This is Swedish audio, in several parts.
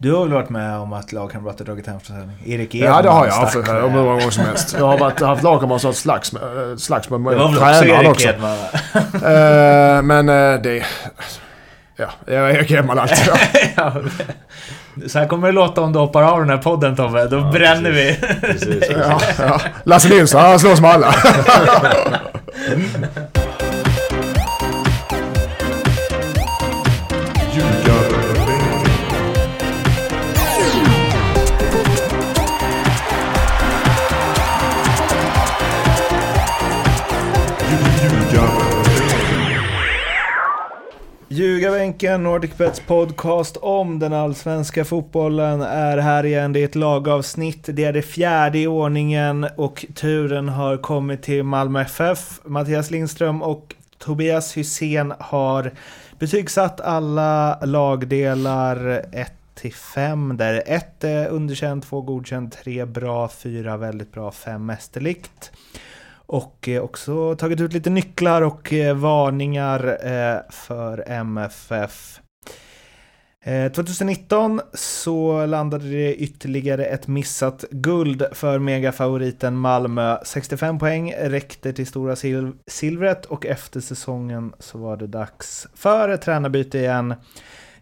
Du har väl varit med om att lagkamrater dragit hem träning? Erik Edman Ja, det har jag haft hur med- många gånger som helst. Jag har varit, haft lagkamrater som slags med, eh, slags med Det var väl också Erik också. Edman? va? Eh, men eh, det... Ja, jag är Erik Edman alltid. Ja, Så här kommer det låta om du hoppar av den här podden Tobbe. Då bränner vi. Precis. Ja, ja. Lasse Nilsson, han slåss med alla. Bänken, NordicBets podcast om den allsvenska fotbollen är här igen. Det är ett lagavsnitt. Det är det fjärde i ordningen och turen har kommit till Malmö FF. Mattias Lindström och Tobias Hysén har betygsatt alla lagdelar 1 till 5 där 1 är underkänt, 2 godkänt, 3 bra, 4 väldigt bra, 5 mästerligt. Och eh, också tagit ut lite nycklar och eh, varningar eh, för MFF. 2019 så landade det ytterligare ett missat guld för megafavoriten Malmö. 65 poäng räckte till stora sil- silvret och efter säsongen så var det dags för ett tränarbyte igen.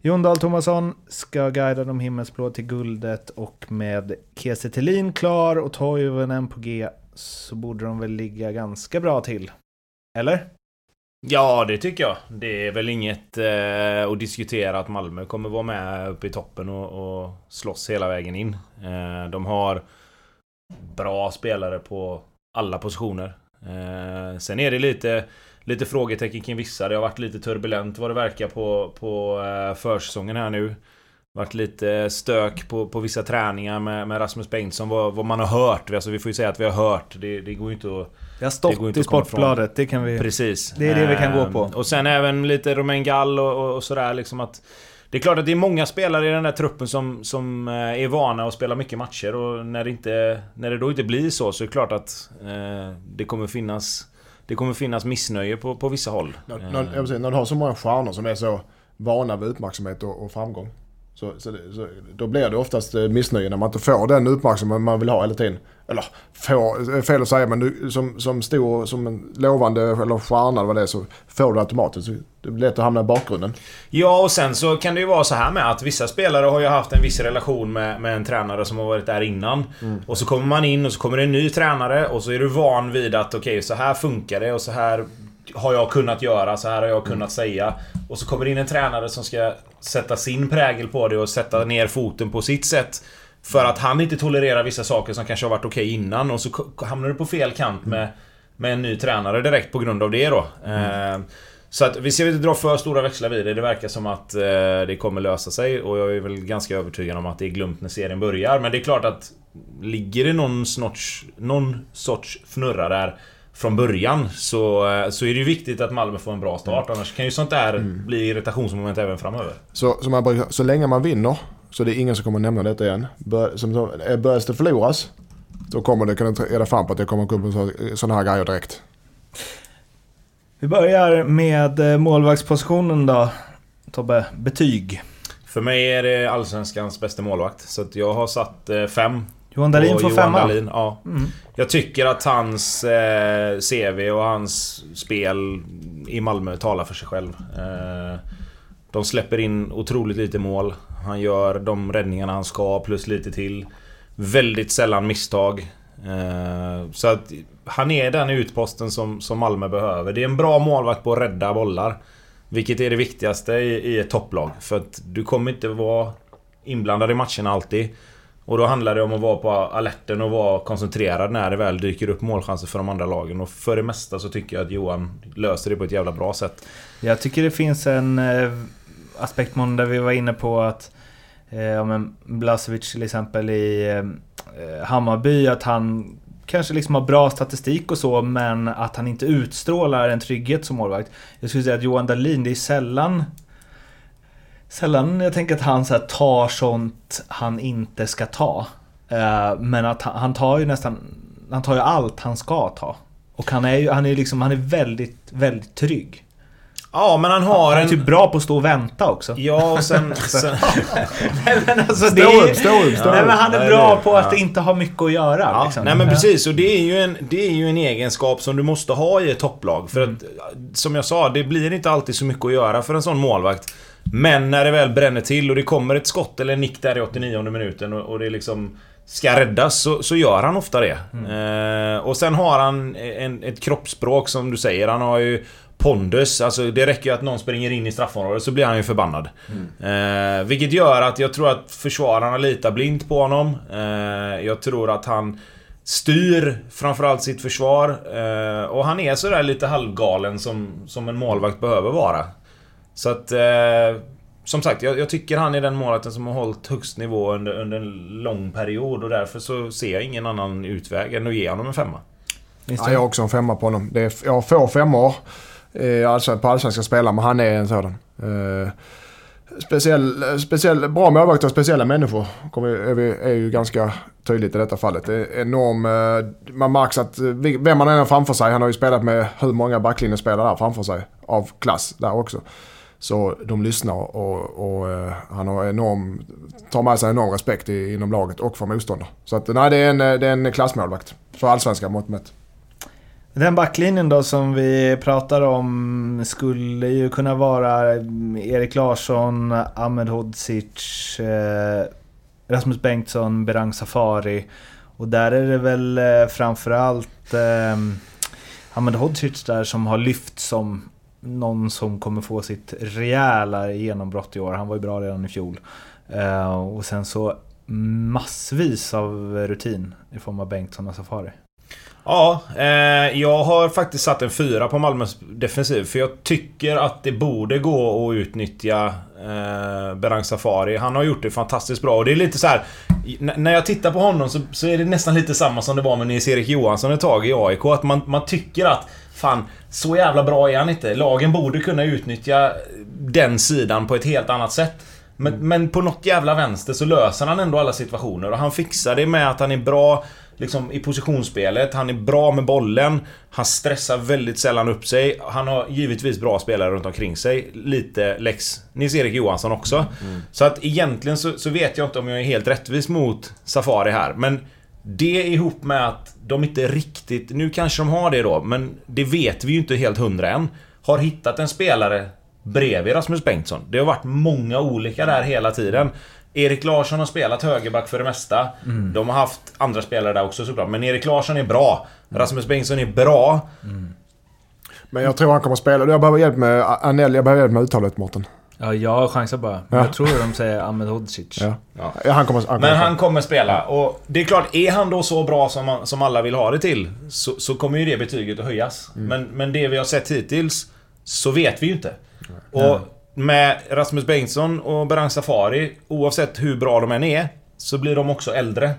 Jon Dahl Tomasson ska guida de himmelsblå till guldet och med Kiese Thelin klar och Toivonen på G så borde de väl ligga ganska bra till. Eller? Ja, det tycker jag. Det är väl inget eh, att diskutera att Malmö kommer vara med uppe i toppen och, och slåss hela vägen in. Eh, de har bra spelare på alla positioner. Eh, sen är det lite, lite frågetecken kring vissa. Det har varit lite turbulent vad det verkar på, på eh, försäsongen här nu. Varit lite stök på, på vissa träningar med, med Rasmus Bengtsson. Vad, vad man har hört. Alltså vi får ju säga att vi har hört. Det, det går ju inte att... Det har Det stått går inte i Sportbladet, det kan vi... Precis. Det är det vi kan gå på. Ehm, Och sen även lite Romain Gall och, och, och sådär liksom att... Det är klart att det är många spelare i den där truppen som, som eh, är vana att spela mycket matcher och när det, inte, när det då inte blir så så är det klart att eh, det kommer finnas... Det kommer finnas missnöje på, på vissa håll. När, när, jag säga, när du har så många stjärnor som är så vana vid uppmärksamhet och, och framgång. Så, så, så då blir det oftast eh, missnöje när man inte får den uppmärksamhet man vill ha hela tiden. Eller får, är fel att säga men du, som, som stor, som en lovande eller stjärna eller vad det är så får du automatiskt. Det blir lätt att hamna i bakgrunden. Ja, och sen så kan det ju vara så här med att vissa spelare har ju haft en viss relation med, med en tränare som har varit där innan. Och så kommer man in och så kommer det en ny tränare och så är du van vid att okej, så här funkar det och så här har jag kunnat göra, så här har jag kunnat säga. Och så kommer det in en tränare som ska sätta sin prägel på det och sätta ner foten på sitt sätt. För att han inte tolererar vissa saker som kanske har varit okej innan och så hamnar du på fel kant med, med en ny tränare direkt på grund av det då. Eh, så att vi ska inte dra för stora växlar vid det. Det verkar som att eh, det kommer lösa sig och jag är väl ganska övertygad om att det är glömt när serien börjar. Men det är klart att ligger det någon sorts, någon sorts fnurra där från början så, eh, så är det ju viktigt att Malmö får en bra start. Annars kan ju sånt där bli irritationsmoment även framöver. Så, så, man, så länge man vinner så det är ingen som kommer nämna detta igen. Bör, som, eh, börjar det förloras då kommer det kunna reda fram på att det kommer komma sådana här grejer direkt. Vi börjar med eh, målvaktspositionen då. Tobbe, betyg. För mig är det Allsvenskans bästa målvakt. Så att jag har satt eh, fem. Johan Dahlin får femma. Dahlin, ja. Mm. Jag tycker att hans eh, CV och hans spel i Malmö talar för sig själv. Eh, de släpper in otroligt lite mål. Han gör de räddningarna han ska, plus lite till. Väldigt sällan misstag. Eh, så att han är den utposten som, som Malmö behöver. Det är en bra målvakt på att rädda bollar. Vilket är det viktigaste i, i ett topplag. För att du kommer inte vara inblandad i matcherna alltid. Och då handlar det om att vara på alerten och vara koncentrerad när det väl dyker upp målchanser för de andra lagen. Och för det mesta så tycker jag att Johan löser det på ett jävla bra sätt. Jag tycker det finns en eh, aspekt där vi var inne på att eh, Blasevic till exempel i eh, eh, Hammarby, att han kanske liksom har bra statistik och så, men att han inte utstrålar en trygghet som målvakt. Jag skulle säga att Johan Dahlin, det är sällan Sällan jag tänker att han så här tar sånt han inte ska ta. Eh, men att han, han tar ju nästan... Han tar ju allt han ska ta. Och han är ju han är liksom, han är väldigt, väldigt trygg. Ja, men han har Han är en... typ bra på att stå och vänta också. Ja, och sen... sen Nej men alltså Stå upp, stå upp, stå Nej upp. men han är Nej, bra det- på att ja. inte ha mycket att göra. Ja, liksom. nej men precis. Och det är, ju en, det är ju en egenskap som du måste ha i ett topplag. För att, som jag sa, det blir inte alltid så mycket att göra för en sån målvakt. Men när det väl bränner till och det kommer ett skott eller en nick där i 89 minuten och, och det liksom ska räddas så, så gör han ofta det. Eh, och sen har han en, ett kroppsspråk som du säger. Han har ju pondus. Alltså det räcker ju att någon springer in i straffområdet så blir han ju förbannad. Eh, vilket gör att jag tror att försvararna litar blint på honom. Eh, jag tror att han styr framförallt sitt försvar. Eh, och han är sådär lite halvgalen som, som en målvakt behöver vara. Så att... Eh, som sagt, jag, jag tycker han är den målvakten som har hållit högst nivå under, under en lång period och därför så ser jag ingen annan utväg än att ge honom en femma. Ja, jag har också en femma på honom. Det är, jag har få femmor eh, alltså på allsvenska spelare, men han är en sådan. Eh, speciell, speciell, bra målvakter och speciella människor kommer, är, vi, är ju ganska tydligt i detta fallet. Det är enorm, eh, man märks att eh, vem man än har framför sig, han har ju spelat med hur många backlinjespelare där framför sig av klass där också. Så de lyssnar och, och eh, han har enorm, tar med sig enorm respekt i, inom laget och för motståndare. Så att, nej, det är en, det är en klassmålvakt. För allsvenska mått mätt. Den backlinjen då som vi pratar om skulle ju kunna vara Erik Larsson, Ahmed Hodzic, eh, Rasmus Bengtsson, Berang Safari. Och där är det väl eh, framförallt eh, Ahmed Hodzic där som har lyft som någon som kommer få sitt rejäla genombrott i år. Han var ju bra redan i fjol. Eh, och sen så massvis av rutin i form av Bengtsson och Safari. Ja, eh, jag har faktiskt satt en fyra på Malmös defensiv. För jag tycker att det borde gå att utnyttja eh, Berang Safari. Han har gjort det fantastiskt bra. Och det är lite så här. När jag tittar på honom så, så är det nästan lite samma som det var med Nils-Erik Johansson ett tag i AIK. Att man, man tycker att Fan, så jävla bra är han inte. Lagen borde kunna utnyttja den sidan på ett helt annat sätt. Men, men på något jävla vänster så löser han ändå alla situationer och han fixar det med att han är bra liksom, i positionsspelet. Han är bra med bollen. Han stressar väldigt sällan upp sig. Han har givetvis bra spelare runt omkring sig. Lite Lex Nils-Erik Johansson också. Så att egentligen så, så vet jag inte om jag är helt rättvis mot Safari här. Men det ihop med att de inte riktigt... Nu kanske de har det då, men det vet vi ju inte helt hundra än. Har hittat en spelare bredvid Rasmus Bengtsson. Det har varit många olika där hela tiden. Erik Larsson har spelat högerback för det mesta. De har haft andra spelare där också såklart. Men Erik Larsson är bra. Rasmus Bengtsson är bra. Men jag tror han kommer att spela. Jag behöver hjälp med Anel, jag behöver hjälp med uttalet Mårten. Ja, jag chansar bara. Ja. Jag tror de säger Ahmed Hodzic. Ja. Ja. Han kommer, han kommer Men han kommer spela. Och det är klart, är han då så bra som, man, som alla vill ha det till så, så kommer ju det betyget att höjas. Men, men det vi har sett hittills så vet vi ju inte. Och med Rasmus Bengtsson och Berang Safari, oavsett hur bra de än är, så blir de också äldre.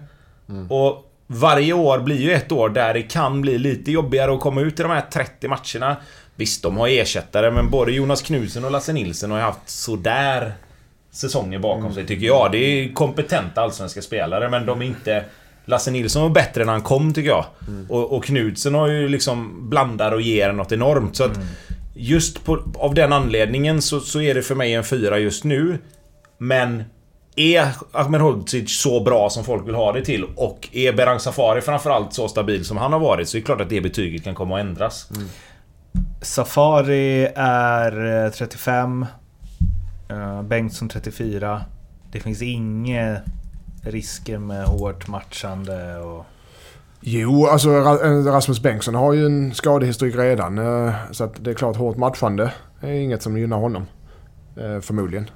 Och varje år blir ju ett år där det kan bli lite jobbigare att komma ut i de här 30 matcherna. Visst, de har ersättare, men både Jonas Knudsen och Lasse Nilsson har ju haft sådär säsonger bakom sig tycker jag. Det är kompetenta allsvenska spelare men de är inte... Lasse Nilsson var bättre när han kom tycker jag. Och, och Knudsen har ju liksom blandar och ger något enormt. Så att just på, av den anledningen så, så är det för mig en fyra just nu. Men är Ahmed Hodzic så bra som folk vill ha det till och är Berang Safari framförallt så stabil som han har varit så är det klart att det betyget kan komma att ändras. Mm. Safari är eh, 35. Eh, Bengtsson 34. Det finns inga risker med hårt matchande och... Jo, alltså Ra- Rasmus Bengtsson har ju en skadehistorik redan. eh, Så att det är klart, hårt matchande är inget som gynnar honom. eh, Förmodligen.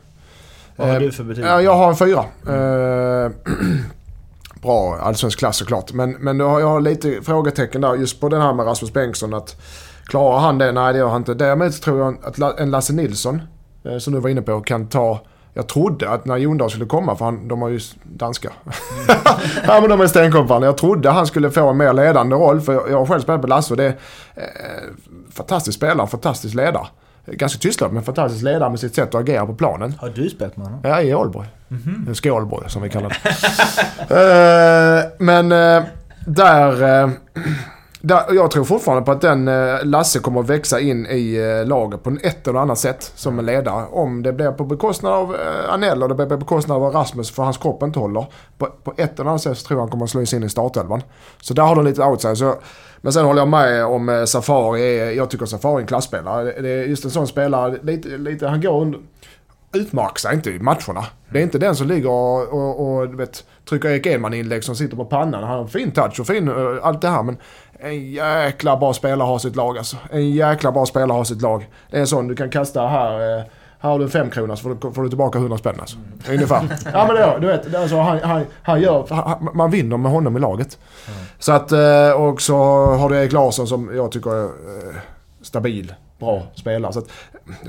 Vad har Eh, du för betyg? Ja, jag har en fyra. Eh, Bra allsvensk klass såklart. Men, men då har jag lite frågetecken där just på den här med Rasmus Bengtsson. Att klarar han det? Nej, det gör han inte. Däremot tror jag att en Lasse Nilsson, eh, som du var inne på, kan ta... Jag trodde att när Jondal skulle komma, för han, de har ju danska. ja men de är stenkompar. Jag trodde han skulle få en mer ledande roll. För jag, har själv spelat på Lasse och det är eh, fantastisk spelare, fantastisk ledare. Ganska tystlåten men fantastisk ledare med sitt sätt att agera på planen. Har du spelat med honom? Ja, i Ålborg. Mm Skålborg som vi kallar det. Eh, men eh, där... där, jag tror fortfarande på att den eh, Lasse kommer att växa in i eh, laget på ett eller annat sätt som en ledare. Om det blir på bekostnad av eh, Anel och det blir på bekostnad av Rasmus för hans kropp inte håller. På, på ett eller annat sätt så tror jag han kommer att slå sig in i startelvan. Så där har de lite outside. Så, men sen håller jag med om eh, Safari. Är, jag tycker Safari är en klasspelare. Det, är just en sån spelare. Lite, lite, han går under utmärker sig inte i matcherna. Det är inte den som ligger och, och, och du vet, trycker Erik Edman-inlägg som sitter på pannan. Han har fin touch och fin allt det här men en jäkla bra spelare har sitt lag alltså. En jäkla bra spelare har sitt lag. Det är en sån du kan kasta här. Uh, här har du en femkrona så får du, får du tillbaka 100 spänn alltså. Mm. Ungefär. ja men det, du vet, alltså, han, han, han gör, han, man vinner med honom i laget. Mm. Så att, uh, och så har du Erik Larsson som jag tycker är stabil, bra spelare. Så att,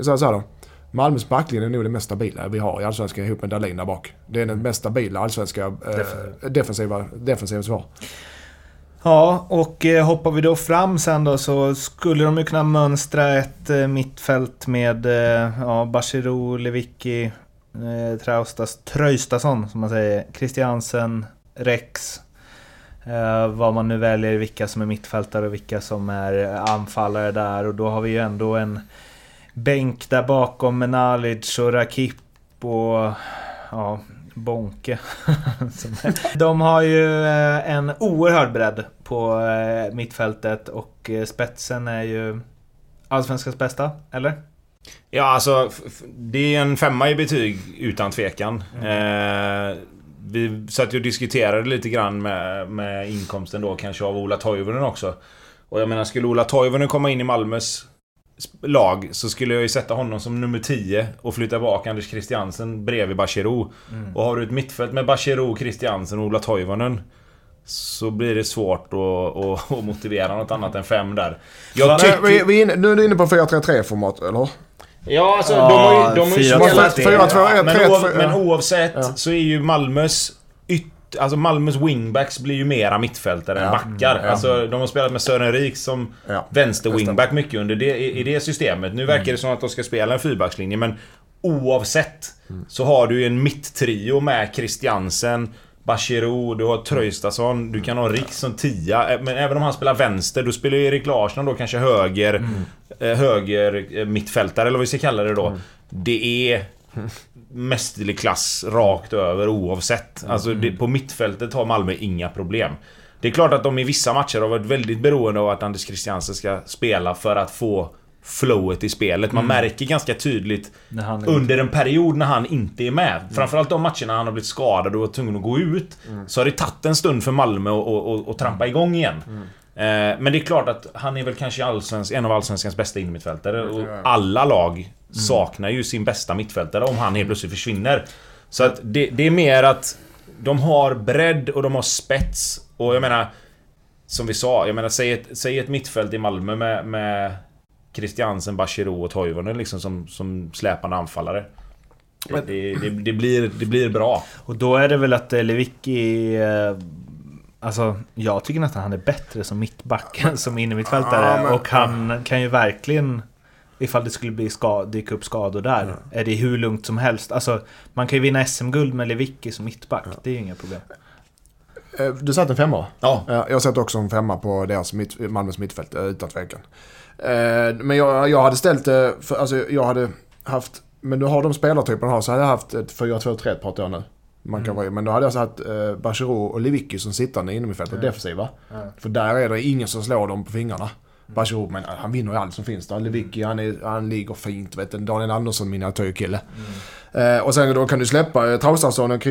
så, så här då. Malmös backlinje är nog det mest stabila vi har i Allsvenskan ihop med Dahlin där bak. Det är den mest stabila allsvenska eh, defensiva, defensiva svar. Ja, och eh, hoppar vi då fram sen då så skulle de ju kunna mönstra ett eh, mittfält med eh, ja, Bachirou, Lewicki, eh, Traustas, Tröjstason som man säger, Christiansen, Rex. Eh, vad man nu väljer, vilka som är mittfältare och vilka som är anfallare där och då har vi ju ändå en bänk där bakom med Nalic och Rakip och ja, Bonke. De har ju eh, en oerhörd bredd på eh, mittfältet och eh, spetsen är ju Allsvenskans bästa, eller? Ja, alltså det är en femma i betyg utan tvekan. Mm. Eh, vi satt ju och diskuterade lite grann med, med inkomsten då kanske av Ola Toivonen också. Och jag menar, skulle Ola Toivonen komma in i Malmös lag så skulle jag ju sätta honom som nummer 10 och flytta bak Anders Christiansen bredvid Bachirou. Mm. Och har du ett mittfält med Bachirou, Christiansen och Ola Toivonen så blir det svårt att, att, att motivera något annat än fem där. Jag tycker... vi, vi inne, nu är du inne på 4-3-3-format, eller? Ja, alltså ja, de har ju, de har ju 4, spelat 4, 2, 1, men, oav, men oavsett ja. så är ju Malmös Alltså Malmös wingbacks blir ju mera mittfältare ja. än backar. Ja. Alltså de har spelat med Sören Rik som ja. vänster-wingback mycket under det, i, i det systemet. Nu verkar mm. det som att de ska spela en fyrbackslinje men oavsett mm. så har du ju en mitttrio med Christiansen, Bachirou, du har Traustason, du kan ha Rik som tia. Men även om han spelar vänster, då spelar ju Erik Larsson då kanske höger... Mm. Eh, höger eh, mittfältare eller vad vi ska kalla det då. Mm. Det är mästerlig klass rakt över oavsett. Alltså det, på mittfältet har Malmö inga problem. Det är klart att de i vissa matcher har varit väldigt beroende av att Anders Christiansen ska spela för att få flowet i spelet. Man mm. märker ganska tydligt under en period när han inte är med. Mm. Framförallt de matcherna han har blivit skadad och var tvungen att gå ut. Mm. Så har det tagit en stund för Malmö att trampa igång igen. Mm. Eh, men det är klart att han är väl kanske allsvensk, en av Allsvenskans bästa innermittfältare. Och alla lag saknar ju sin bästa mittfältare om han helt plötsligt försvinner. Så att det, det är mer att de har bredd och de har spets. Och jag menar... Som vi sa, jag menar säg ett, säg ett mittfält i Malmö med, med Christiansen, Bachirou och Toivonen liksom som, som släpande anfallare. Det, det, det, blir, det blir bra. Och då är det väl att Lewicki... Eh, alltså, jag tycker nästan han är bättre som mittback än som innermittfältare. Ja, och han kan ju verkligen ifall det skulle bli ska, dyka upp skador där. Ja. Är det hur lugnt som helst. Alltså, man kan ju vinna SM-guld med Lewicki som mittback. Ja. Det är ju inga problem. Eh, du satte en femma? Ja. Jag satte också en femma på deras mitt, Malmös mittfält, eh, utan tvekan. Eh, men jag, jag hade ställt det, för, alltså jag hade haft, men nu har de spelartyperna har så hade jag haft ett 4-2-3 pratar jag nu. Man kan mm. vara, men då hade jag satt eh, Bachirou och Lewicki som sittande inom mittfältet, mm. defensiva. Mm. För där är det ingen som slår dem på fingrarna. Bachirou, men han vinner ju allt som finns där. Lewicki, han, är, han ligger fint. Vet du. Daniel Andersson, miniatyrkille. Mm. Eh, och sen då kan du släppa eh, Traustason och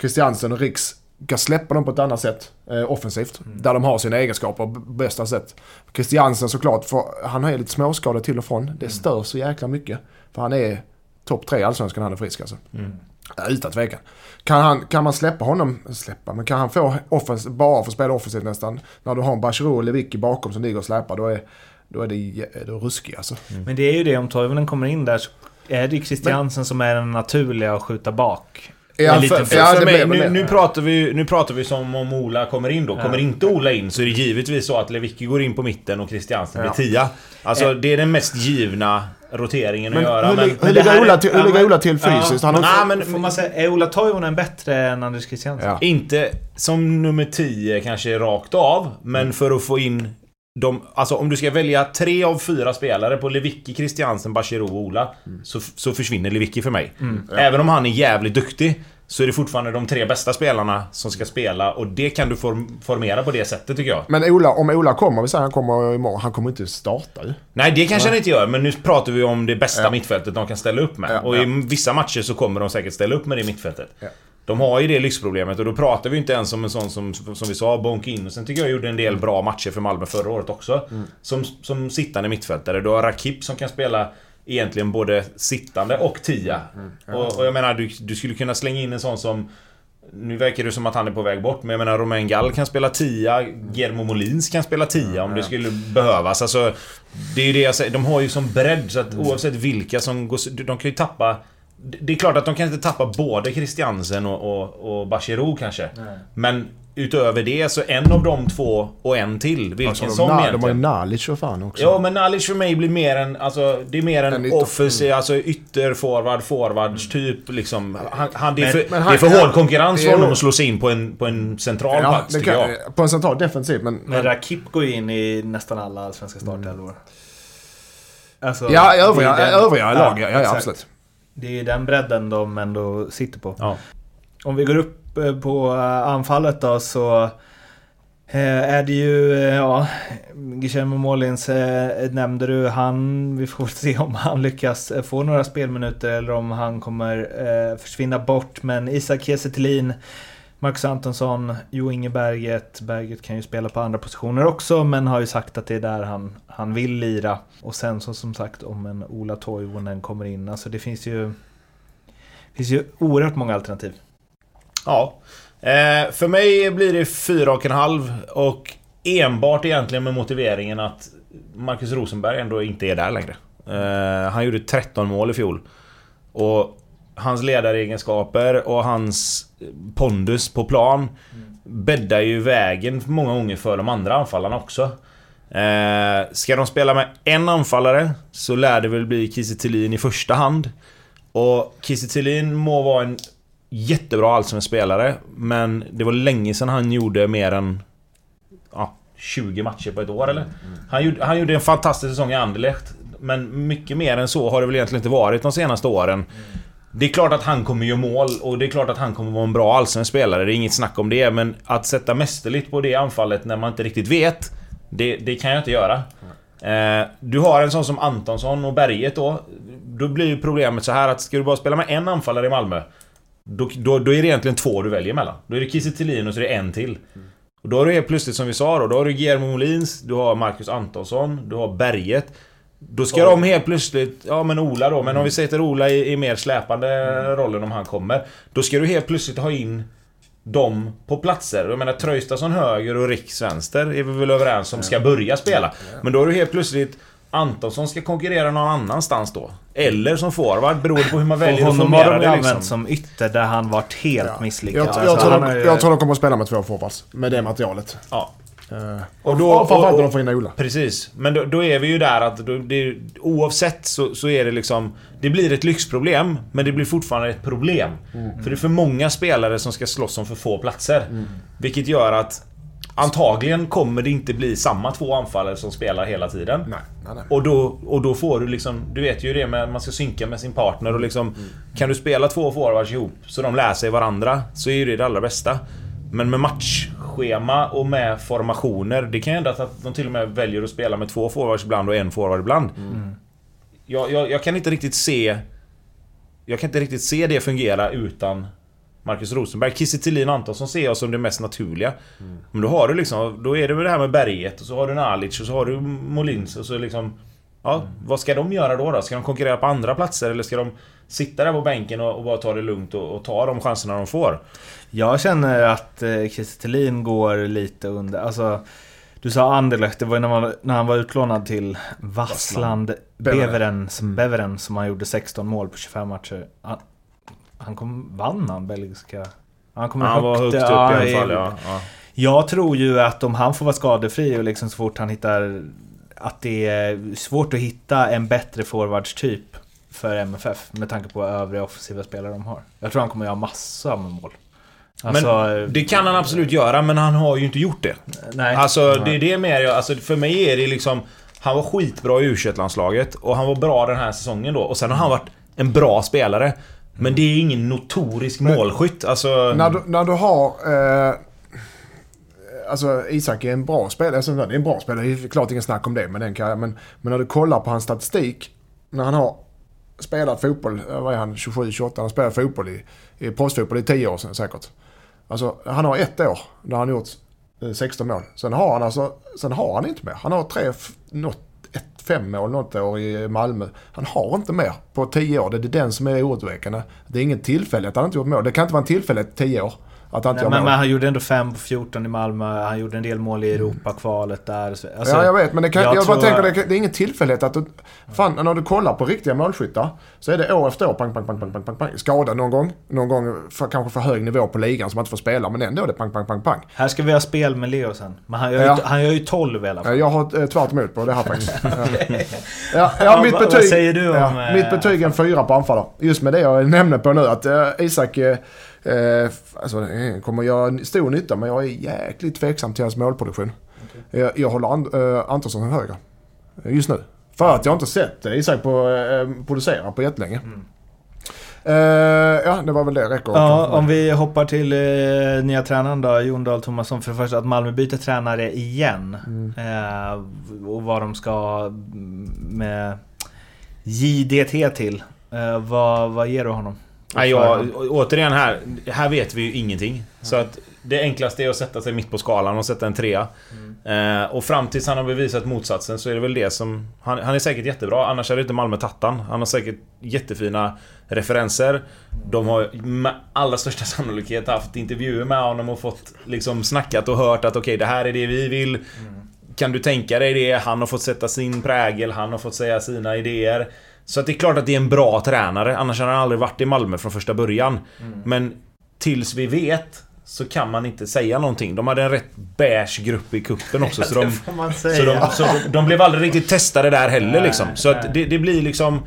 Christiansen och Riks. Kan släppa dem på ett annat sätt. Eh, offensivt. Mm. Där de har sina egenskaper på bästa sätt. Christiansen såklart, för han är lite småskadad till och från. Det mm. stör så jäkla mycket. För han är topp tre i Allsvenskan han är frisk alltså. Mm. Utan tvekan. Kan, han, kan man släppa honom, släppa, men kan han få offens, bara få spela offensivt nästan. När du har en Bachirou och Lewicki bakom som ligger och släpar, då är, då är det då ruskigt alltså. Mm. Men det är ju det, om Toivonen kommer in där så är det Christiansen men, som är den naturliga att skjuta bak. Ja, för, för, ja, för mig, nu, nu, pratar vi, nu pratar vi som om Ola kommer in då. Kommer inte Ola in så är det givetvis så att Lewicki går in på mitten och Christiansen blir tia. Alltså det är den mest givna roteringen men, att göra. Hur, men, hur, ligger Ola till, hur ligger Ola till fysiskt? Ja, han men, får man säga, är Ola Toivonen bättre än Anders Christiansen? Ja. Inte som nummer 10 kanske rakt av, men mm. för att få in de, alltså om du ska välja tre av fyra spelare på Lewicki, Christiansen, Bachirou och Ola så, så försvinner Lewicki för mig. Även om han är jävligt duktig så är det fortfarande de tre bästa spelarna som ska spela och det kan du form, formera på det sättet tycker jag. Men Ola, om Ola kommer, vi säger han kommer imorgon, han kommer inte starta ju. Nej, det kanske han inte gör, men nu pratar vi om det bästa Ja. mittfältet de kan ställa upp med. Ja, och ja. i vissa matcher så kommer de säkert ställa upp med det mittfältet. De har ju det lyxproblemet och då pratar vi inte ens om en sån som, som vi sa, Bonke Innocent tycker jag gjorde en del bra matcher för Malmö förra året också. Som, som sittande mittfältare. Du har Rakip som kan spela egentligen både sittande och tia. Och, och jag menar, du, du skulle kunna slänga in en sån som nu verkar det som att han är på väg bort, men jag menar Romain Gall kan spela tia, Guillermo Molins kan spela tia om det skulle behövas. Alltså, det är ju det jag säger, de har ju som bredd så att oavsett vilka som går... De kan ju tappa... Det är klart att de kan inte tappa både Christiansen och, och, och Bachirou kanske. Men utöver det så en av de två och en till, vilken Alltså, de, som na, de har ju egentligen. Nalic och fan också. Ja, men Nalic för mig blir mer en... Alltså, det är mer en, En ytter- offensiv, alltså ytterforward, forwards typ liksom. Han, han, det, är Men- för, men det är för han- hård konkurrens för honom att slå sig in på en, på en central Ja, plats det tycker kan, jag. på en central defensiv, men... Men Rakip går ju in i nästan alla svenska startelvor. Alltså, ja, övriga, övriga lag, ja, ja, exakt. absolut. Det är den bredden de ändå sitter på. Ja. Om vi går upp eh, på eh, anfallet då så eh, är det ju, ja, Guillermo Molins nämnde du. Han, vi får se om han lyckas få några spelminuter eller om han kommer försvinna bort. Men Isak Kiese Marcus Antonsson, Jo Inge Berget. Berget kan ju spela på andra positioner också men har ju sagt att det är där han, han vill lira. Och sen så som sagt om en Ola Toivonen kommer in. Alltså det finns ju, det finns ju oerhört många alternativ. Ja. Eh, för mig blir det fyra och en halv och enbart egentligen med motiveringen att Marcus Rosenberg ändå inte är där längre. Eh, han gjorde 13 mål i fjol. Och hans ledaregenskaper och hans pondus på plan bäddar ju vägen många gånger för de andra anfallarna också. Eh, ska de spela med en anfallare så lär det väl bli Kiese Thelin i första hand. Och Kiese Thelin må vara en jättebra allsvensk spelare, men det var länge sedan han gjorde mer än ja, 20 matcher på ett år eller? Han gjorde, han gjorde en fantastisk säsong i Anderlecht, men mycket mer än så har det väl egentligen inte varit de senaste åren. Det är klart att han kommer göra mål och det är klart att han kommer vara en bra allsvensk spelare, det är inget snack om det. Men att sätta mästerligt på det anfallet när man inte riktigt vet, det, det kan jag inte göra. Eh, du har en sån som Antonsson och Berget då. Då blir ju problemet så här att ska du bara spela med en anfallare i Malmö då, då, då är det egentligen två du väljer mellan. Då är det Kiese Thelin och så är det en till. Och då har du helt plötsligt som vi sa då, då har du Guillermo Molins, du har Marcus Antonsson, du har Berget. Då ska de helt plötsligt, ja men Ola då, men om vi sätter Ola i, i mer släpande rollen om han kommer. Då ska du helt plötsligt ha in dem på platser. Jag menar Traustason höger och Riks vänster är vi väl överens om ska börja spela. Men då har du helt plötsligt Antonsson ska konkurrera någon annanstans då. Eller som forward, beroende på hur man väljer att honom har formera de det använt liksom. som ytter där han varit helt Ja. misslyckad. Jag, jag, Alltså, tror han de, jag tror de kommer att spela med två forwards. Med det materialet. Ja. Uh, Och och då- då, framförallt och- när de får in Ola. Precis. Men då, då är vi ju där att då, det, oavsett så, så är det liksom... Det blir ett lyxproblem, men det blir fortfarande ett problem. För det är för många spelare som ska slåss om för få platser. Vilket gör att antagligen kommer det inte bli samma två anfallare som spelar hela tiden. Nej, nej, nej. Och då, och då får du liksom... Du vet ju det med att man ska synka med sin partner och liksom... Kan du spela två forwards ihop så de lär sig varandra så är ju det det allra bästa. Men med matchschema och med formationer, det kan ju hända att de till och med väljer att spela med två forwards ibland och en forward ibland. Jag, jag, jag kan inte riktigt se... Jag kan inte riktigt se det fungera utan Marcus Rosenberg. Kiese Thelin Antonsson ser jag som det mest naturliga. Men då har du liksom... Då är det väl det här med Berget och så har du Nalic och så har du Molins och så liksom... Ja, vad ska de göra då, då? Ska de konkurrera på andra platser eller ska de sitta där på bänken och, och bara ta det lugnt och, och ta de chanserna de får? Jag känner att eh, Kiese Thelin går lite under. Alltså, du sa Anderlecht, det var ju när, man, när han var utlånad till Vassland Beveren. Som, Beveren som han gjorde 16 mål på 25 matcher. Han, han kom, vann han belgiska? Han kommer Han var högt upp i ja, alla fall, ja. ja. Jag tror ju att om han får vara skadefri och liksom så fort han hittar... Att det är svårt att hitta en bättre forwardstyp för MFF med tanke på övriga offensiva spelare de har. Jag tror han kommer göra massa med mål. Alltså, Det kan han absolut göra, men han har ju inte gjort det. nej. Alltså, det är det mer jag... Alltså, för mig är det liksom... Han var skitbra i u landslaget och han var bra den här säsongen då. Och sen har han varit en bra spelare. Men det är ingen notorisk Men- målskytt. Alltså... När du, när du har... Eh, alltså Isak är en bra spelare. Alltså, det är en bra spelare. Det är klart ingen snack om det. Men, den kan, men, men när du kollar på hans statistik. När han har spelat fotboll. Eh, vad är han? 27-28. Han har spelat fotboll i, i proffsfotboll i 10 år sedan säkert. Alltså han har ett år där han gjort eh, 16 mål. Sen har han alltså... Sen har han inte mer. Han har tre... Något, ett, fem mål något år i Malmö. Han har inte mer på 10 år. Det är den som är oroväckande. Det är ingen tillfällighet att han inte gjort mål. Det kan inte vara en tillfällighet 10 år. Att han inte Nej, men, men han gjorde ändå 5 på 14 i Malmö. Han gjorde en del mål i Europakvalet där. Så- Alltså, ja, jag vet. Men det kan, jag jag, bara tänker, det, det är ingen tillfällighet att du... Fan, när du kollar på riktiga målskyttar så är det år efter år, pang, pang, pang, pang, pang, pang, pang. Skadad någon gång. Någon gång för, kanske för hög nivå på ligan som man inte får spela. Men ändå är det pang, pang, pang, pang. Här ska vi ha spel med Leo sen. Men han gör, Ja. ju, han gör ju 12 i alla fall. Eh, Jag har eh, tvärt emot på det här faktiskt. Ja. Ja, mitt vad- vad betyg, säger du om, ja, eh, Mitt betyg är en fyra på anfallare. Just med det jag nämnde på nu att eh, Isak eh, eh, alltså, eh, kommer göra stor nytta men jag är jäkligt tveksam till hans målproduktion. Jag, jag håller And, eh, Antonsson högre eh, just nu. För att jag inte sett Isak på, eh, producera på jättelänge. Eh, ja, det var väl det. Räcker. Ja, om vi hoppar till eh, nya tränaren då, Jon Dahl Tomasson. För det första att Malmö byter tränare igen. Mm. Eh, och vad de ska mm, med JDT till. Vad, vad ger du honom? Nej, jag, återigen här. Här vet vi ju ingenting. Så att det enklaste är att sätta sig mitt på skalan och sätta en trea. Eh, och fram tills han har bevisat motsatsen så är det väl det som... Han, han är säkert jättebra, annars hade inte Malmö tagit han. Har säkert jättefina referenser. De har med allra största sannolikhet haft intervjuer med honom och fått liksom snackat och hört att okej, det här är det vi vill. Kan du tänka dig det? Han har fått sätta sin prägel, han har fått säga sina idéer. Så att det är klart att det är en bra tränare, annars hade han aldrig varit i Malmö från första början. Men tills vi vet så kan man inte säga någonting. De hade en rätt beige grupp i kuppen också. så de, så de, så de, de blev aldrig riktigt testade där heller Nej, liksom. Så att det, det blir liksom...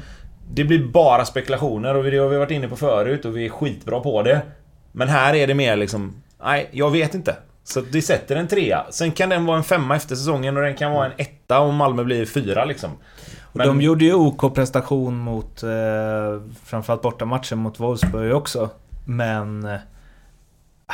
Det blir bara spekulationer och det har vi varit inne på förut och vi är skitbra på det. Men här är det mer liksom... Nej, jag vet inte. Så det sätter en trea. Sen kan den vara en femma efter säsongen och den kan vara en etta om Malmö blir fyra liksom. Men- De gjorde ju OK prestation mot eh, framförallt bortamatchen mot Wolfsburg också. Men... Eh,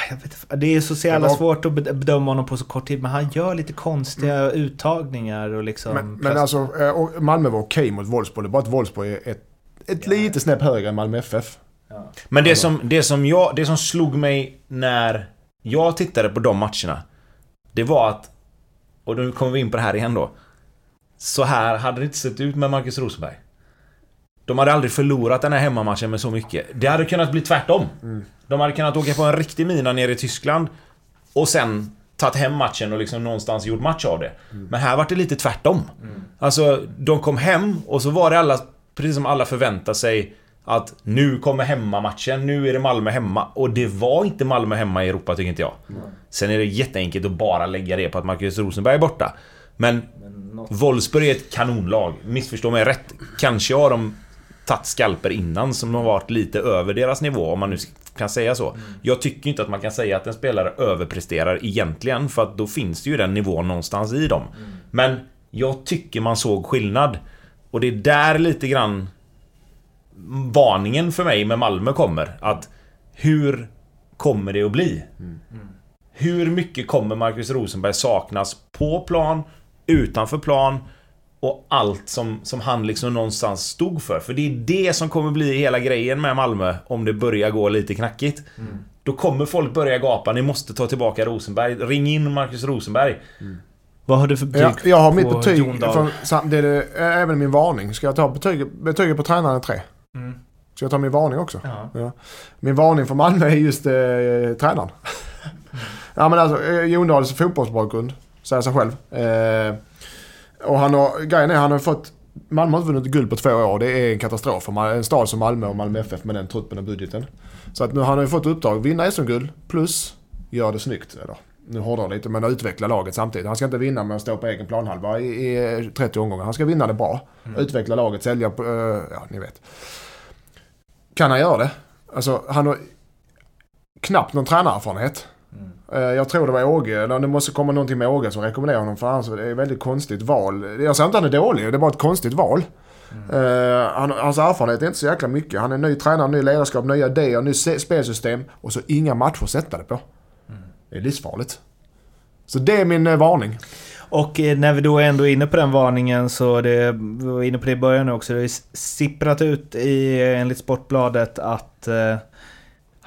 jag vet, det är så jävla var- svårt att bed- bedöma honom på så kort tid. Men han gör lite konstiga uttagningar och liksom... Men, men alltså, eh, och Malmö var okej mot Wolfsburg. Det är bara att Wolfsburg är ett, ett lite snäpp högre än Malmö FF. ja. Men det som, det som jag... Det som slog mig när jag tittade på de matcherna. Det var att... Och nu kommer vi in på det här igen då. Så här hade det inte sett ut med Marcus Rosenberg. De hade aldrig förlorat den här hemmamatchen med så mycket. Det hade kunnat bli tvärtom. De hade kunnat åka på en riktig mina nere i Tyskland. Och sen tagit hem matchen och liksom någonstans gjort match av det. Men här var det lite tvärtom. Alltså, de kom hem och så var det alla... Precis som alla förväntade sig att nu kommer hemmamatchen, nu är det Malmö hemma. Och det var inte Malmö hemma i Europa tycker inte jag. Sen är det jätteenkelt att bara lägga det på att Marcus Rosenberg är borta. Men Wolfsburg är ett kanonlag. Missförstå mig rätt. Kanske har de tagit skalper innan som har varit lite över deras nivå, om man nu kan säga så. Jag tycker inte att man kan säga att en spelare överpresterar egentligen, för att då finns det ju den nivån någonstans i dem. Men jag tycker man såg skillnad. Och det är där lite grann varningen för mig med Malmö kommer. Att hur kommer det att bli? Hur mycket kommer Marcus Rosenberg saknas på plan, utanför plan och allt som, som han liksom någonstans stod för? För det är det som kommer bli hela grejen med Malmö om det börjar gå lite knackigt. Då kommer folk börja gapa, ni måste ta tillbaka Rosenberg. Ring in Marcus Rosenberg. Vad har du för betyg Ja, jag har mitt på betyg. Sam- det är det, även min varning. Ska jag ta betyget, betyget på tränaren är tre? Mm. Ska jag ta min varning också? Ja. Ja. Min varning för Malmö är just eh, tränaren. ja men alltså eh, Jon Dahls fotbollsbakgrund. Säger sig själv. Eh, och han har, grejen är han har fått Malmö har inte vunnit guld på två år. Det är en katastrof för en stad som Malmö och Malmö FF med den truppen och budgeten. Så att nu har han ju fått uppdrag vinna SM-guld plus gör det snyggt. Eller, nu hårdrar jag lite men utveckla laget samtidigt. Han ska inte vinna med att stå på egen planhalva i, i 30 omgångar. Han ska vinna det bra. Utveckla laget, sälja, på, eh, ja ni vet. Kan han göra det? Alltså han har... knappt någon tränarerfarenhet. Eh, jag tror det var Åge, det måste komma någonting med Åge som rekommenderar honom för annars är det ett väldigt konstigt val. Jag säger inte att han är dålig, det är bara ett konstigt val. Eh, han, hans erfarenhet är inte så jäkla mycket. Han är ny tränare, ny ledarskap, nya idéer, ny spelsystem och så inga matcher att sätta det på. Det är livsfarligt. Så det är min eh, varning. Och eh, när vi då ändå är inne på den varningen så det, vi var inne på det i början också. Det har ju sipprat ut i, enligt Sportbladet att eh,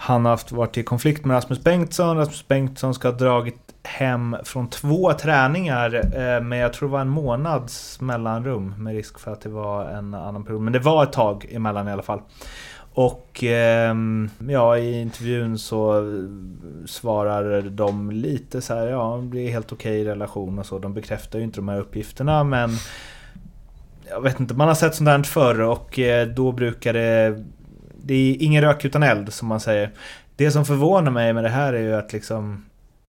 han har haft, varit i konflikt med Rasmus Bengtsson. Rasmus Bengtsson ska ha dragit hem från två träningar eh, men jag tror det var en månads mellanrum med risk för att det var en annan period. Men det var ett tag emellan i alla fall. Och eh, ja, i intervjun så svarar de lite så här, ja det är helt okej relation och så. De bekräftar ju inte de här uppgifterna men jag vet inte, man har sett sånt här förr och eh, då brukar det... Det är ingen rök utan eld som man säger. Det som förvånar mig med det här är ju att liksom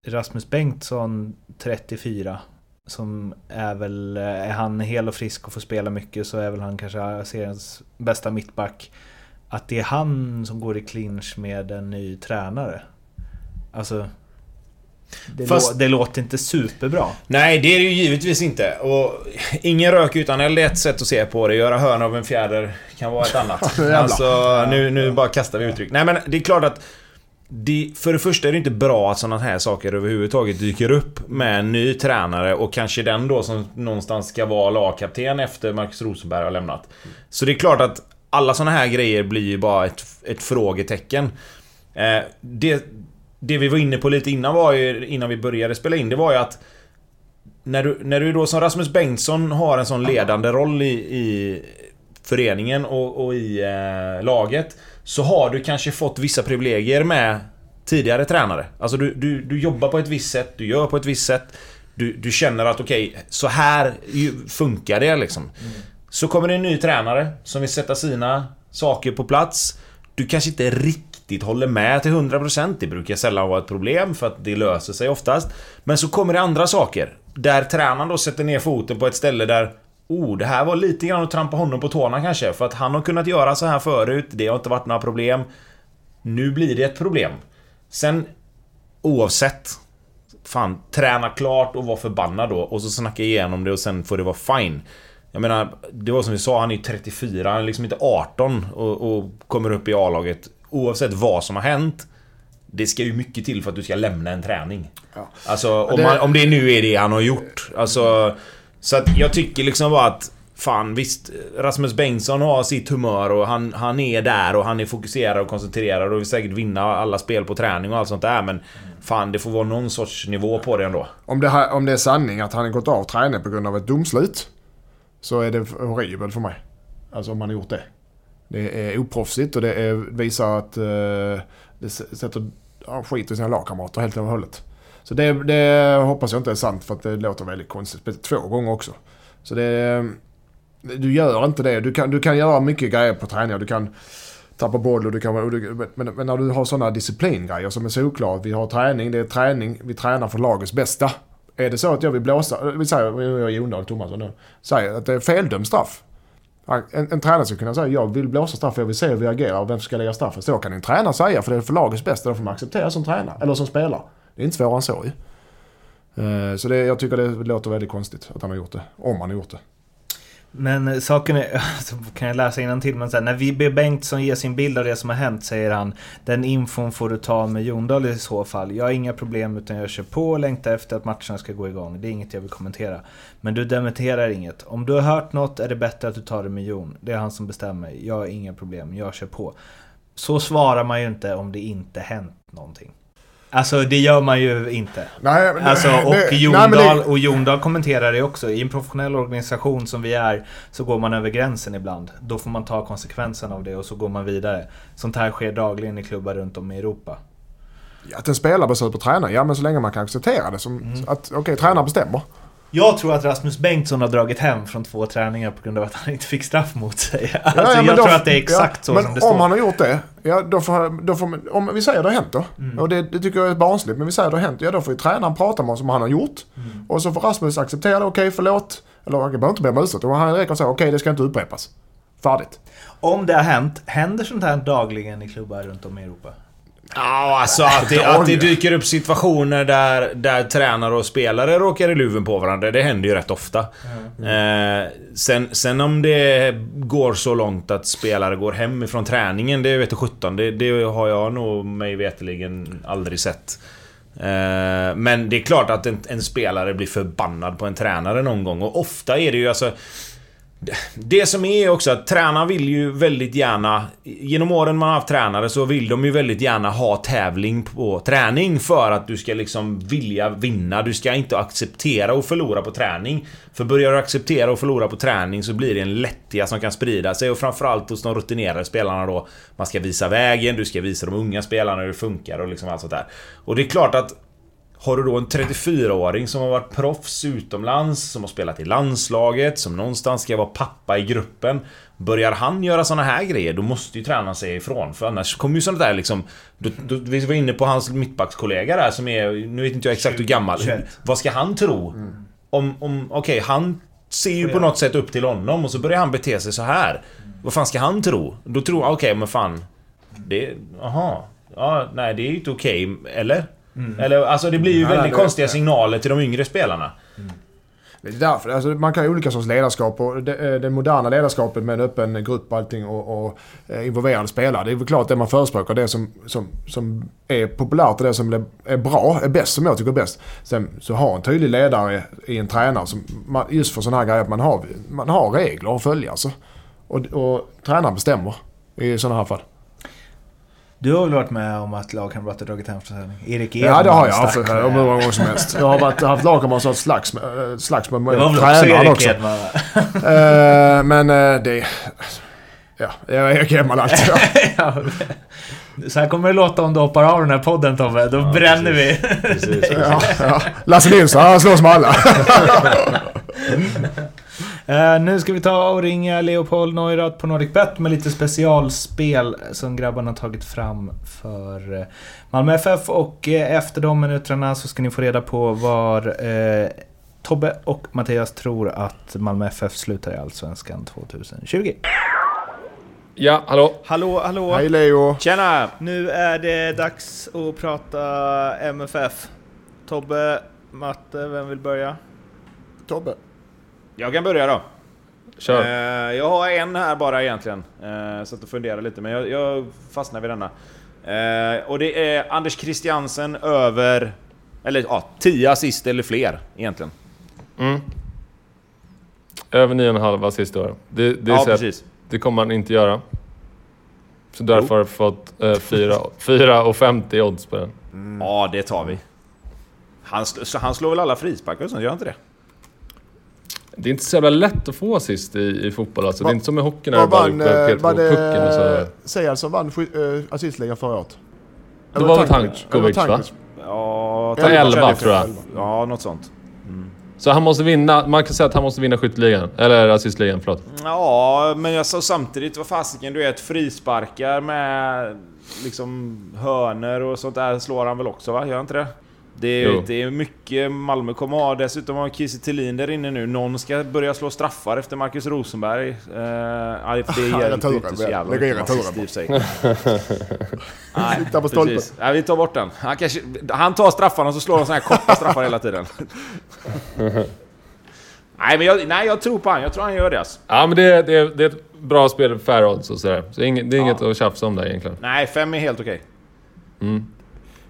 Rasmus Bengtsson, 34, som är väl... Eh, är han hel och frisk och får spela mycket så är väl han kanske seriens bästa mittback. Att det är han som går i clinch med en ny tränare. Alltså... Det, Fast- lå- det låter inte superbra. Nej, det är det ju givetvis inte. Och ingen rök utan eld är ett sätt att se på det. Göra hörn av en fjäder kan vara ett annat. Alltså, nu, nu bara kastar vi uttryck. Nej men det är klart att... Det, för det första är det inte bra att sådana här saker överhuvudtaget dyker upp med en ny tränare och kanske den då som någonstans ska vara lagkapten efter Marcus Rosenberg har lämnat. Så det är klart att alla sådana här grejer blir ju bara ett, ett frågetecken. Eh, det, det vi var inne på lite innan var ju, innan vi började spela in, det var ju att när du, när du då som Rasmus Bengtsson har en sån ledande roll i, i föreningen och, och i eh, laget Så har du kanske fått vissa privilegier med tidigare tränare. Alltså du, du, du jobbar på ett visst sätt, du gör på ett visst sätt. Du, du känner att okej, så här funkar det liksom. Så kommer det en ny tränare som vill sätta sina saker på plats. Du kanske inte riktigt håller med till 100% Det brukar sällan vara ett problem för att det löser sig oftast. Men så kommer det andra saker. Där tränaren då sätter ner foten på ett ställe där Oh, det här var lite grann att trampa honom på tårna kanske. För att han har kunnat göra så här förut. Det har inte varit några problem. Nu blir det ett problem. Sen oavsett. Fan, träna klart och vara förbannad då. Och så snacka igenom det och sen får det vara fine. Jag menar, det var som vi sa, han är ju 34, han är liksom inte 18 och, och kommer upp i A-laget. Oavsett vad som har hänt. Det ska ju mycket till för att du ska lämna en träning. Ja. Alltså om, det- man, om det nu är det han har gjort. Alltså... Så att jag tycker liksom bara att... Fan visst, Rasmus Bengtsson har sitt humör och han, han är där och han är fokuserad och koncentrerad och vill säkert vinna alla spel på träning och allt sånt där men... Fan, det får vara någon sorts nivå på det ändå. Om det, här, om det är sanning att han har gått av träningen på grund av ett domslut. Så är det horribelt för mig. Alltså om han har gjort det. Det är oproffsigt och det är, visar att eh, det sätter ja, skit i sina lagkamrater helt och hållet. Så det, det hoppas jag inte är sant för att det låter väldigt konstigt. Speciellt Två gånger också. Så det... Eh, du gör inte det. Du kan, du kan göra mycket grejer på träningar. Du kan tappa boll och du kan... och du- Men, men när du har sådana disciplingrejer som är solklara. Vi har träning, det är träning. Vi tränar för lagets bästa. Är det så att jag vill blåsa, eh, vi säger, jag är Jon Tomasson nu, säger att det är feldömd straff. En, en tränare ska kunna säga jag vill blåsa straff, jag vill se hur vi agerar och vem ska lägga straffen. Så kan en tränare säga för det är för lagets bästa, då får man acceptera som tränare, eller som spelare. Det är inte svårare än så ju. Eh, så det, jag tycker det låter väldigt konstigt att han har gjort det, om han har gjort det. Men eh, saken är, kan jag läsa till men så här, när ber Bengtsson ger sin bild av det som har hänt säger han Den infon får du ta med Jondal i så fall. Jag har inga problem utan jag kör på och längtar efter att matcherna ska gå igång. Det är inget jag vill kommentera. Men du dementerar inget. Om du har hört något är det bättre att du tar det med Jon. Det är han som bestämmer. Jag har inga problem, jag kör på. Så svarar man ju inte om det inte hänt någonting. Alltså det gör man ju inte. Nej, men Alltså, och, nej, Jondal, men det- och Jondal kommenterar det också. I en professionell organisation som vi är så går man över gränsen ibland. Då får man ta konsekvensen av det och så går man vidare. Sånt här sker dagligen i klubbar runt om i Europa. Att en spelare sur på tränaren, ja men så länge man kan acceptera det som Mm. att okej, tränaren bestämmer. Jag tror att Rasmus Bengtsson har dragit hem från två träningar på grund av att han inte fick straff mot sig. Alltså, Ja, ja, men jag då- tror att det är exakt ja, så men som det om står. han har gjort det, ja då får, då får om vi säger det har hänt då. Mm. Och det, det tycker jag är barnsligt, men vi säger det har hänt. Ja då får ju tränaren prata med oss om han har gjort. Mm. Och så får Rasmus acceptera det, okej förlåt. Eller han behöver inte be om ursäkt. Han räcker och säger okej det ska inte upprepas. Färdigt. Om det har hänt, händer sånt här dagligen i klubbar runt om i Europa? Ja, alltså att det, att det dyker upp situationer där, där tränare och spelare råkar i luven på varandra. Det händer ju rätt ofta. Mm. Eh, sen, sen om det går så långt att spelare går hem ifrån träningen, det vet 17. Det, det har jag nog mig veterligen aldrig sett. Eh, men det är klart att en, en, spelare blir förbannad på en tränare någon gång. Och ofta är det ju alltså... Det som är också att tränaren vill ju väldigt gärna... Genom åren man har haft tränare så vill de ju väldigt gärna ha tävling på träning för att du ska liksom vilja vinna. Du ska inte acceptera att förlora på träning. För börjar du acceptera att förlora på träning så blir det en lättja som kan sprida sig och framförallt hos de rutinerade spelarna då. Man ska visa vägen, du ska visa de unga spelarna hur det funkar och liksom allt sånt där. Och det är klart att har du då en 34-åring som har varit proffs utomlands, som har spelat i landslaget, som någonstans ska vara pappa i gruppen. Börjar han göra såna här grejer, då måste ju tränaren säga ifrån. För annars kommer ju sånt där liksom... Då, då, vi var inne på hans mittbackskollega där som är... Nu vet inte jag exakt hur gammal. Vad ska han tro? Mm. Om... om Okej, okay, han ser ju på något sätt upp till honom och så börjar han bete sig så här. Vad fan ska han tro? Då tror... Okej, okay, men fan... Det... Aha. Ja, nej, det är ju inte okej. Okay, eller? Mm. Eller, alltså det blir ju väldigt det, konstiga signaler till de yngre spelarna. Mm. Det är därför, alltså man kan ha olika sorts ledarskap och det, eh, det moderna ledarskapet med en öppen grupp och allting och, och eh, involverade spelare. Det är väl klart det man förespråkar, det som, som, som är populärt och det som är bra, är bäst, som jag tycker är bäst. Sen så ha en tydlig ledare i en tränare, som man, just för sådana här grejer, att man har, man har regler att följa alltså. Och, och tränaren bestämmer i sådana här fall. Du har väl varit med om att lagkamrater dragit hem försäljning? Erik Edman Ja, det har jag haft hur många gånger som helst. Jag har varit, haft lagkamrater som slags med, slags med, med tränaren också. Erik Edman, uh, men uh, det... Ja, jag är Erik Edman alltid. ja, så här kommer det låta om du hoppar av den här podden Tobbe. Då ja, bränner precis. vi. Precis, ja, ja. Lasse Nilsson, han slåss med alla. Uh, nu ska vi ta och ringa Leopold Neurath på NordicBet med lite specialspel som grabbarna tagit fram för uh, Malmö FF. Och uh, efter de minuterna så ska ni få reda på var Tobbe och Mattias tror att Malmö FF slutar i Allsvenskan 2020. Ja, hallå? Hallå, hallå! Hej Leo! Tjena! Nu är det dags att prata MFF. Tobbe, Matte, vem vill börja? Tobbe. Jag kan börja då. Kör. Eh, jag har en här bara egentligen. Eh, så att fundera lite, men jag, jag fastnar vid denna. Eh, och det är Anders Christiansen över... Eller ja, 10 assist eller fler egentligen. Mm. Över 9,5 assist år. Det, det, ja, precis. det kommer han inte göra. Så därför har jag fått eh, 4,50 odds på den. Mm. Ja, det tar vi. Han, han slår väl alla frisparkar och sånt, gör han inte det? Det är inte så jävla lätt att få assist i, i fotboll alltså. Va, det är inte som i hockey när du bara ropar på pucken och så... Säg alltså vann äh, assistligan förra året? Det var väl Tankovic va? Ja, Tankovic 11 tror jag. Ja, något sånt. Mm. Så han måste vinna, man kan säga att han måste vinna skytteligan, eller assistligan, förlåt. Ja, men alltså samtidigt, vad fasiken, du vet frisparkar med liksom hörner och sånt där slår han väl också va? Gör han inte det? Det är, det är mycket Malmö kommer ha. Dessutom har Kiese Thelin där inne nu. Någon ska börja slå straffar efter Marcus Rosenberg. Uh, det ger inte så jävla mycket. Nej, på stolpen. Nej, vi tar bort den. Han, kanske, han tar straffarna och så slår de såna här korta straffar hela tiden. nej, men jag, nej, jag tror på han. Jag tror han gör det. Alltså. Ja, men det, det, det är ett bra spel, fair odds och sådär. Så det är inget, inget att tjafsa om där egentligen. Nej, fem är helt okej. Okay. Mm.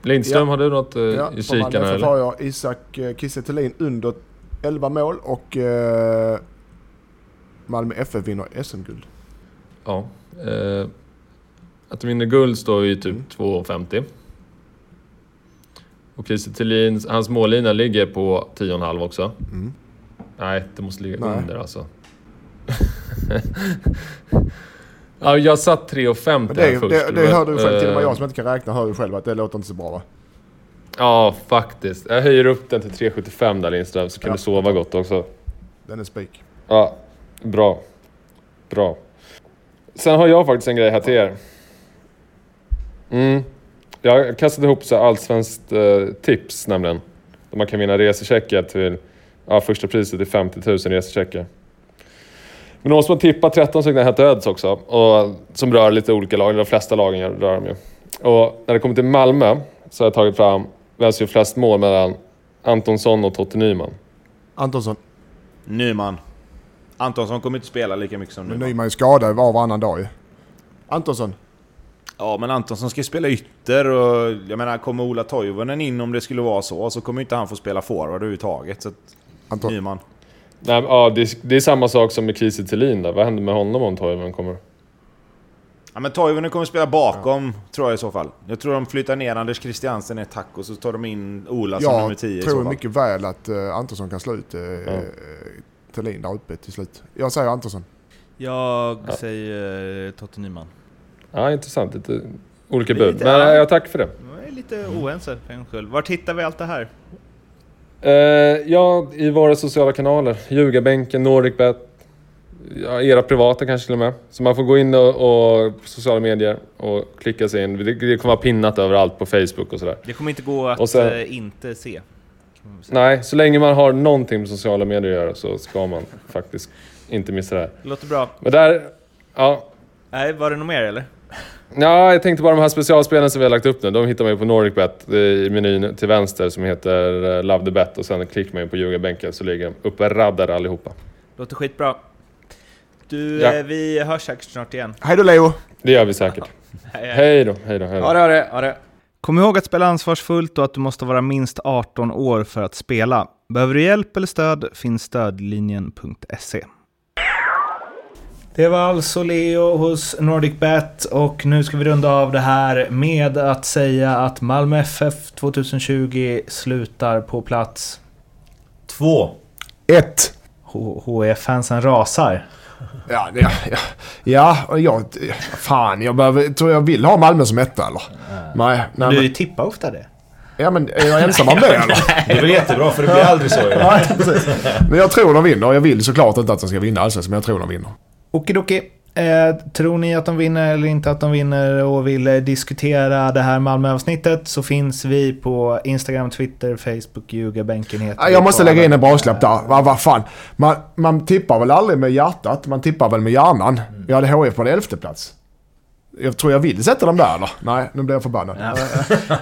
Lindström, ja. har du något eh, ja, i kikarna eller? har jag Isak eh, Kiese under 11 mål och eh, Malmö FF vinner SM-guld. Ja. Eh, att de vinner guld står ju typ mm. 2,50. Och Kiese hans mållina ligger på 10,5 också. Mm. Nej, det måste ligga Nej. under alltså. Ja, jag satt 3,50 det, först. Det, det hör du själv, till och med jag som inte kan räkna hör ju själv att det låter inte så bra va? Ja, faktiskt. Jag höjer upp den till 3,75 där Lindström, så kan ja. du sova gott också. Den är spik. Ja, bra. Bra. Sen har jag faktiskt en grej här till er. Mm. Jag kastat ihop så allsvenskt eh, tips nämligen. Där man kan vinna resecheckar till... Ja, första priset är 50 000 resecheckar. Men då måste man tippa 13 stycken het öds också. Och, som rör lite olika lag, de flesta lagen rör de ju. Och när det kommer till Malmö så har jag tagit fram vem som gör flest mål mellan Antonsson och Totte Nyman. Antonsson. Nyman. Antonsson kommer inte spela lika mycket som Men Nyman. Nyman är skadad var och varannan dag ju. Antonsson. Ja, men Antonsson ska ju spela ytter och jag menar, kommer Ola Toivonen in om det skulle vara så, så kommer inte han få spela forward överhuvudtaget. Så att, Anton. Nyman. Nej, ja, det, är, det är samma sak som med Kiese Thelin där. Vad händer med honom om Toivonen kommer? Ja, men Toivonen kommer spela bakom, tror jag i så fall. Jag tror de flyttar ner Anders Christiansen ett tack och så tar de in Ola som nummer Jag 10 i så tror fall. mycket väl att uh, Antonsson kan slå ut uh, Ja. Thelin där uppe till slut. Jag säger Antonsson. Jag Ja. säger Totte Nyman. Ja, intressant. Lite olika Det är bud. Men ja. eh, jag tackar för det. Jag är lite oense för en skull. Vart hittar vi allt det här? Eh, ja, i våra sociala kanaler. Ljugarbänken, NordicBet. Ja, era privata kanske till och med. Så man får gå in och, och på sociala medier och klicka sig in. Det, det kommer vara pinnat överallt på Facebook och sådär. Det kommer inte gå att sen- eh, inte se. Nej, så länge man har någonting med sociala medier att göra så ska man faktiskt inte missa det här. Låter bra. Men där... Ja, Nej, var det något mer eller? Ja, jag tänkte på de här specialspelen som vi har lagt upp nu. De hittar man ju på NordicBet eh, i menyn till vänster som heter eh, Love the Bet och sen klickar man ju på ljugarbänken så ligger de uppe raddade allihopa. Låter skitbra. Du, Ja. eh, vi hörs säkert snart igen. Hej då Leo! Det gör vi säkert. Hej, hej. Hej då, hej då, hej då. Ja, det har det. Ja, det. Kom ihåg att spela ansvarsfullt och att du måste vara minst 18 år för att spela. Behöver du hjälp eller stöd finns stödlinjen.se. Det var alltså Leo hos NordicBet och nu ska vi runda av det här med att säga att Malmö FF 2020 slutar på plats. Två. Ett. HF-fansen rasar. Ja, ja, ja, ja jag... Fan, jag behöver, tror jag vill ha Malmö som etta eller? Nej, nej Du men, tippar ofta det. ja, men är jag ensam om det eller? Det är väl jättebra för det blir aldrig så. ju. Nej, precis. Men jag tror de vinner. Jag vill såklart inte att de ska vinna allsvenskan, men jag tror de vinner. Okidoki. Eh, tror ni att de vinner eller inte att de vinner och vill eh, diskutera det här Malmö-avsnittet så finns vi på Instagram, Twitter, Facebook, Ljugarbänken heter Ja, Jag måste lägga in en brasklapp där. Vad vad fan. Man, man tippar väl aldrig med hjärtat, man tippar väl med hjärnan. Jag hade HF på en elfte plats. Jag tror jag vill sätta dem där eller? Nej, nu blir jag förbannad.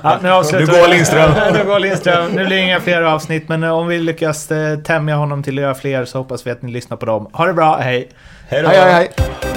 Ja, nu avslutar Nu går. Lindström. nu går Lindström. Nu blir det inga fler avsnitt men eh, om vi lyckas eh, tämja honom till att göra fler så hoppas vi att ni lyssnar på dem. Ha det bra, hej! Hej då. Hej, hej, hej.